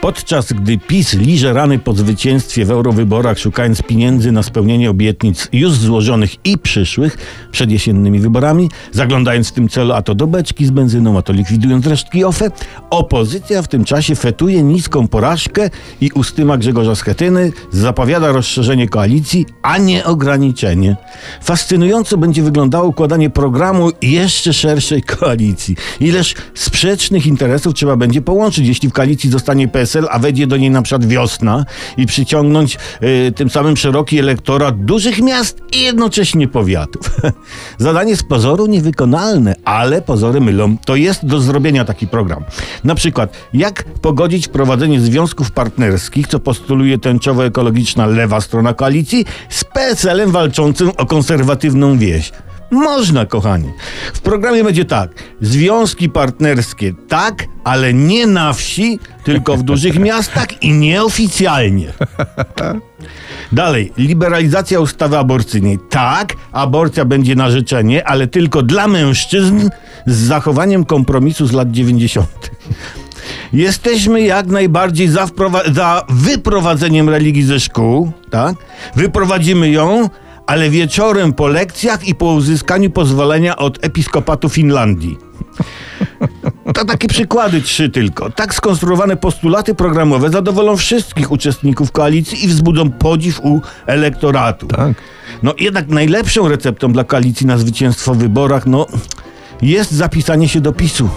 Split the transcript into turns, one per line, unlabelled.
Podczas gdy PiS liże rany po zwycięstwie w eurowyborach, szukając pieniędzy na spełnienie obietnic już złożonych i przyszłych przed jesiennymi wyborami, zaglądając w tym celu a to do beczki z benzyną, a to likwidując resztki OFE, opozycja w tym czasie fetuje niską porażkę i ustyma Grzegorza Schetyny zapowiada rozszerzenie koalicji, a nie ograniczenie. Fascynująco będzie wyglądało układanie programu jeszcze szerszej koalicji. Ileż sprzecznych interesów trzeba będzie połączyć, jeśli w koalicji zostanie PSL, a wejdzie do niej na przykład wiosna i przyciągnąć y, tym samym szeroki elektorat dużych miast i jednocześnie powiatów. Zadanie z pozoru niewykonalne, ale pozory mylą. To jest do zrobienia taki program. Na przykład, jak pogodzić prowadzenie związków partnerskich, co postuluje tęczowo-ekologiczna lewa strona koalicji, z PSL-em walczącym o konserwatywną wieś. Można, kochani. W programie będzie tak. Związki partnerskie tak, ale nie na wsi, tylko w dużych miastach i nieoficjalnie. Dalej, liberalizacja ustawy aborcyjnej. Tak, aborcja będzie na życzenie, ale tylko dla mężczyzn z zachowaniem kompromisu z lat 90. Jesteśmy jak najbardziej za, za wyprowadzeniem religii ze szkół, tak? Wyprowadzimy ją, ale wieczorem po lekcjach i po uzyskaniu pozwolenia od episkopatu Finlandii. To takie przykłady trzy tylko. Tak skonstruowane postulaty programowe zadowolą wszystkich uczestników koalicji i wzbudzą podziw u elektoratu.
Tak.
No jednak najlepszą receptą dla koalicji na zwycięstwo w wyborach, no, jest zapisanie się do PiSu.